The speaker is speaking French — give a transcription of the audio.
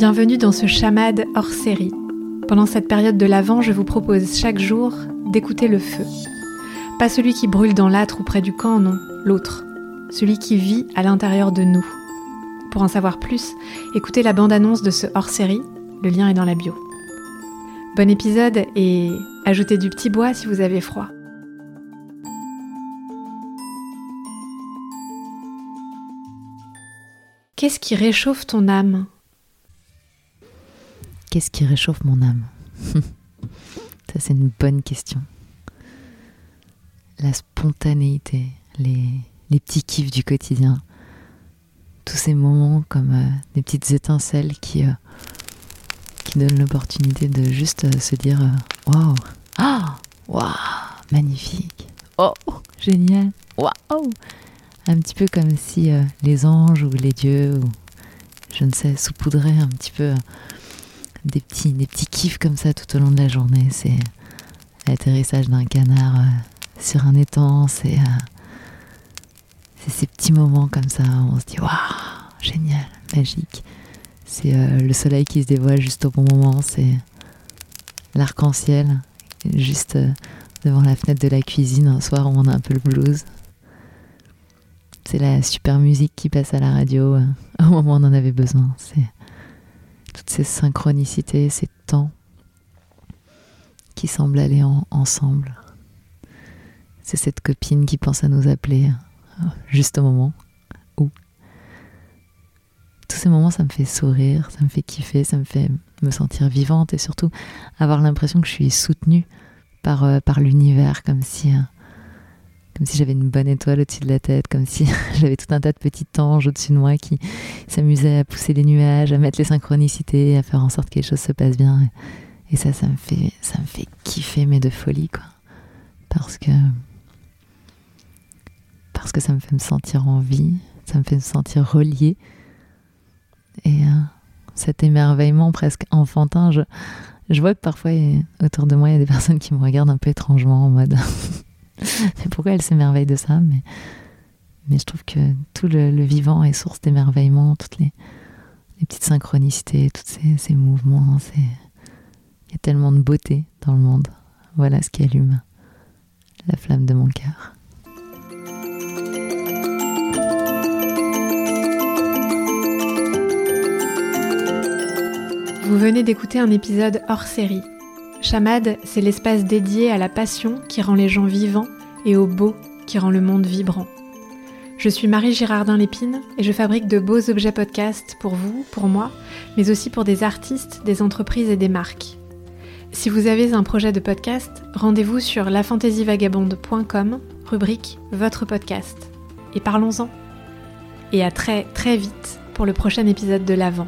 Bienvenue dans ce chamade hors série. Pendant cette période de l'Avent, je vous propose chaque jour d'écouter le feu. Pas celui qui brûle dans l'âtre ou près du camp, non, l'autre. Celui qui vit à l'intérieur de nous. Pour en savoir plus, écoutez la bande-annonce de ce hors-série, le lien est dans la bio. Bon épisode et ajoutez du petit bois si vous avez froid. Qu'est-ce qui réchauffe ton âme? Qu'est-ce qui réchauffe mon âme Ça, c'est une bonne question. La spontanéité, les, petits kiffs du quotidien, tous ces moments comme euh, des petites étincelles qui, euh, qui donnent l'opportunité de juste euh, se dire Waouh. Ah Waouh Magnifique. Oh Génial. Waouh. Un petit peu comme si les anges ou les dieux, ou je ne sais, saupoudraient un petit peu des petits, des petits kiffs comme ça tout au long de la journée. C'est l'atterrissage d'un canard euh, sur un étang, c'est euh, ces petits moments comme ça où on se dit waouh, génial, magique. C'est euh, le soleil qui se dévoile juste au bon moment, c'est l'arc-en-ciel juste devant la fenêtre de la cuisine un soir où on a un peu le blues. C'est la super musique qui passe à la radio au moment où on en avait besoin. C'est toutes ces synchronicités, ces temps qui semblent aller ensemble. C'est cette copine qui pense à nous appeler euh, juste au moment où. Tous ces moments, ça me fait sourire, ça me fait kiffer, ça me fait me sentir vivante et surtout avoir l'impression que je suis soutenue par, euh, l'univers, comme si euh, comme si j'avais une bonne étoile au-dessus de la tête, comme si j'avais tout un tas de petits anges au-dessus de moi qui s'amusaient à pousser les nuages, à mettre les synchronicités, à faire en sorte que les choses se passent bien. Et, ça, ça me fait, ça me fait kiffer, mais de folie, quoi. Parce que, parce que ça me fait me sentir en vie, ça me fait me sentir relié. Et euh, cet émerveillement presque enfantin, je, je vois que parfois autour de moi, il y a des personnes qui me regardent un peu étrangement en mode pourquoi elle s'émerveille de ça mais, je trouve que tout le, vivant est source d'émerveillement, toutes les, petites synchronicités, tous ces, ces mouvements. Il y a tellement de beauté dans le monde. Voilà ce qui allume la flamme de mon cœur. Vous venez d'écouter un épisode hors série Chamade, c'est l'espace dédié à la passion qui rend les gens vivants et au beau qui rend le monde vibrant. Je suis Marie Girardin Lépine et je fabrique de beaux objets podcast pour vous, pour moi, mais aussi pour des artistes, des entreprises et des marques. Si vous avez un projet de podcast, rendez-vous sur lafantasyvagabonde.com, rubrique Votre podcast. Et parlons-en. Et à très très vite pour le prochain épisode de l'Avent.